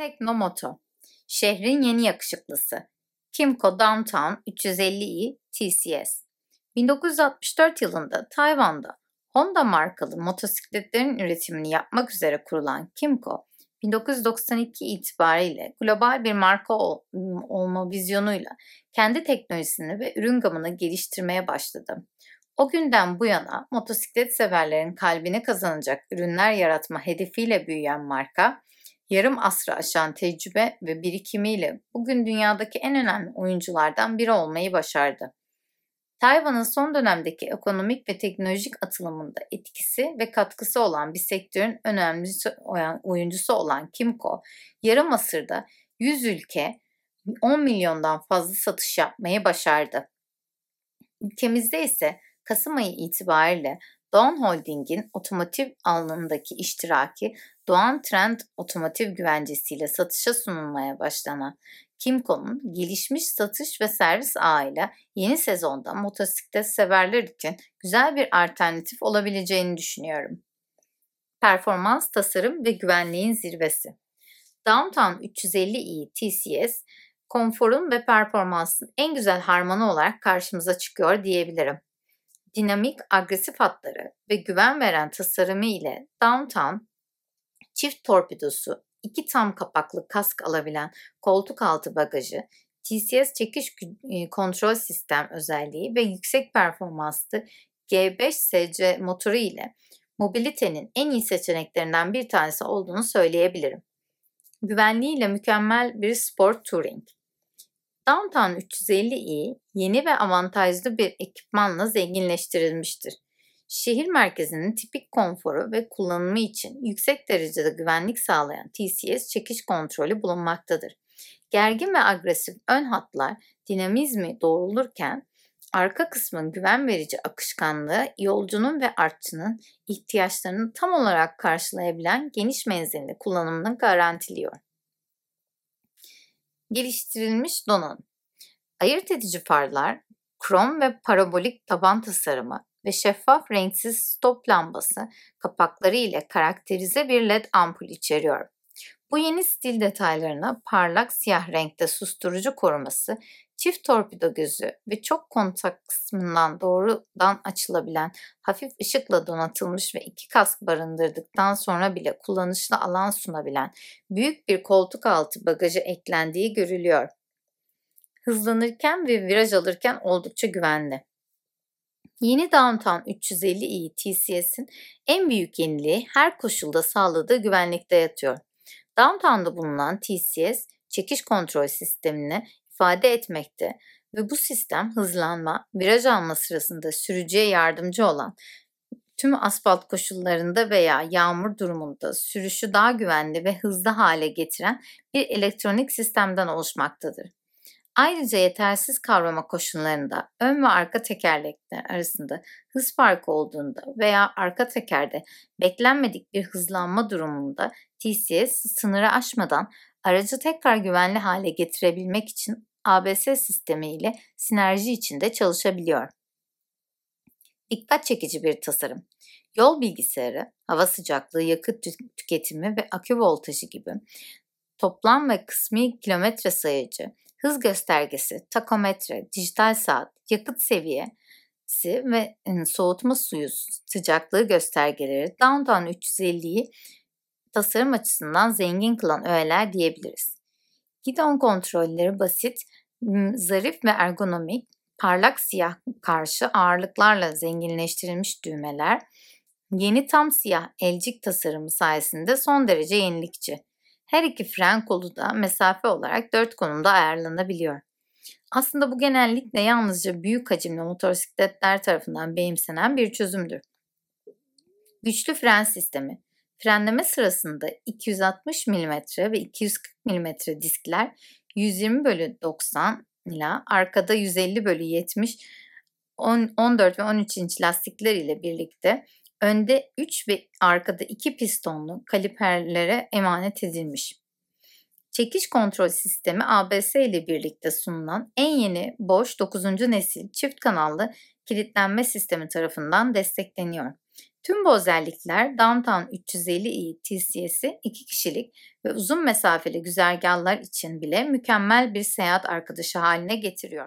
Teknomoto Şehrin yeni yakışıklısı Kimco Downtown 350i TCS 1964 yılında Tayvan'da Honda markalı motosikletlerin üretimini yapmak üzere kurulan Kimco, 1992 itibariyle global bir marka ol, olma vizyonuyla kendi teknolojisini ve ürün gamını geliştirmeye başladı. O günden bu yana motosiklet severlerin kalbini kazanacak ürünler yaratma hedefiyle büyüyen marka, yarım asrı aşan tecrübe ve birikimiyle bugün dünyadaki en önemli oyunculardan biri olmayı başardı. Tayvan'ın son dönemdeki ekonomik ve teknolojik atılımında etkisi ve katkısı olan bir sektörün önemli oyuncusu olan Kimco, yarım asırda 100 ülke 10 milyondan fazla satış yapmayı başardı. Ülkemizde ise Kasım ayı itibariyle Doğan Holding'in otomotiv alanındaki iştiraki Doğan Trend Otomotiv güvencesiyle satışa sunulmaya başlanan Kimco'nun gelişmiş satış ve servis ağıyla yeni sezonda motosiklet severler için güzel bir alternatif olabileceğini düşünüyorum. Performans, tasarım ve güvenliğin zirvesi. Downtown 350i TCS, konforun ve performansın en güzel harmanı olarak karşımıza çıkıyor diyebilirim dinamik, agresif hatları ve güven veren tasarımı ile Downtown çift torpidosu, iki tam kapaklı kask alabilen koltuk altı bagajı, TCS çekiş e, kontrol sistem özelliği ve yüksek performanslı G5SC motoru ile mobilitenin en iyi seçeneklerinden bir tanesi olduğunu söyleyebilirim. Güvenliğiyle mükemmel bir sport touring. Downtown 350i yeni ve avantajlı bir ekipmanla zenginleştirilmiştir. Şehir merkezinin tipik konforu ve kullanımı için yüksek derecede güvenlik sağlayan TCS çekiş kontrolü bulunmaktadır. Gergin ve agresif ön hatlar dinamizmi doğrulurken arka kısmın güven verici akışkanlığı yolcunun ve artçının ihtiyaçlarını tam olarak karşılayabilen geniş menzilli kullanımını garantiliyor. Geliştirilmiş donanım. Ayırt edici farlar, krom ve parabolik taban tasarımı ve şeffaf renksiz stop lambası kapakları ile karakterize bir led ampul içeriyor. Bu yeni stil detaylarına parlak siyah renkte susturucu koruması, çift torpido gözü ve çok kontak kısmından doğrudan açılabilen hafif ışıkla donatılmış ve iki kask barındırdıktan sonra bile kullanışlı alan sunabilen büyük bir koltuk altı bagajı eklendiği görülüyor. Hızlanırken ve viraj alırken oldukça güvenli. Yeni Downtown 350i TCS'in en büyük yeniliği her koşulda sağladığı güvenlikte yatıyor. Downtown'da bulunan TCS çekiş kontrol sistemini ifade etmekte ve bu sistem hızlanma, viraj alma sırasında sürücüye yardımcı olan tüm asfalt koşullarında veya yağmur durumunda sürüşü daha güvenli ve hızlı hale getiren bir elektronik sistemden oluşmaktadır. Ayrıca yetersiz kavrama koşullarında ön ve arka tekerlekler arasında hız farkı olduğunda veya arka tekerde beklenmedik bir hızlanma durumunda TCS sınırı aşmadan aracı tekrar güvenli hale getirebilmek için ABS sistemi ile sinerji içinde çalışabiliyor. Dikkat çekici bir tasarım. Yol bilgisayarı, hava sıcaklığı, yakıt tüketimi ve akü voltajı gibi toplam ve kısmi kilometre sayıcı, hız göstergesi, takometre, dijital saat, yakıt seviyesi ve soğutma suyu sıcaklığı göstergeleri Downtown 350'yi tasarım açısından zengin kılan öğeler diyebiliriz. Gidon kontrolleri basit, zarif ve ergonomik, parlak siyah karşı ağırlıklarla zenginleştirilmiş düğmeler, yeni tam siyah elcik tasarımı sayesinde son derece yenilikçi. Her iki fren kolu da mesafe olarak dört konumda ayarlanabiliyor. Aslında bu genellikle yalnızca büyük hacimli motosikletler tarafından benimsenen bir çözümdür. Güçlü fren sistemi. Frenleme sırasında 260 mm ve 240 mm diskler 120 bölü 90 ile arkada 150 bölü 70 14 ve 13 inç lastikler ile birlikte önde 3 ve arkada 2 pistonlu kaliperlere emanet edilmiş. Çekiş kontrol sistemi ABS ile birlikte sunulan en yeni Bosch 9. nesil çift kanallı kilitlenme sistemi tarafından destekleniyor. Tüm bu özellikler Downtown 350i TCS'i 2 kişilik ve uzun mesafeli güzergahlar için bile mükemmel bir seyahat arkadaşı haline getiriyor.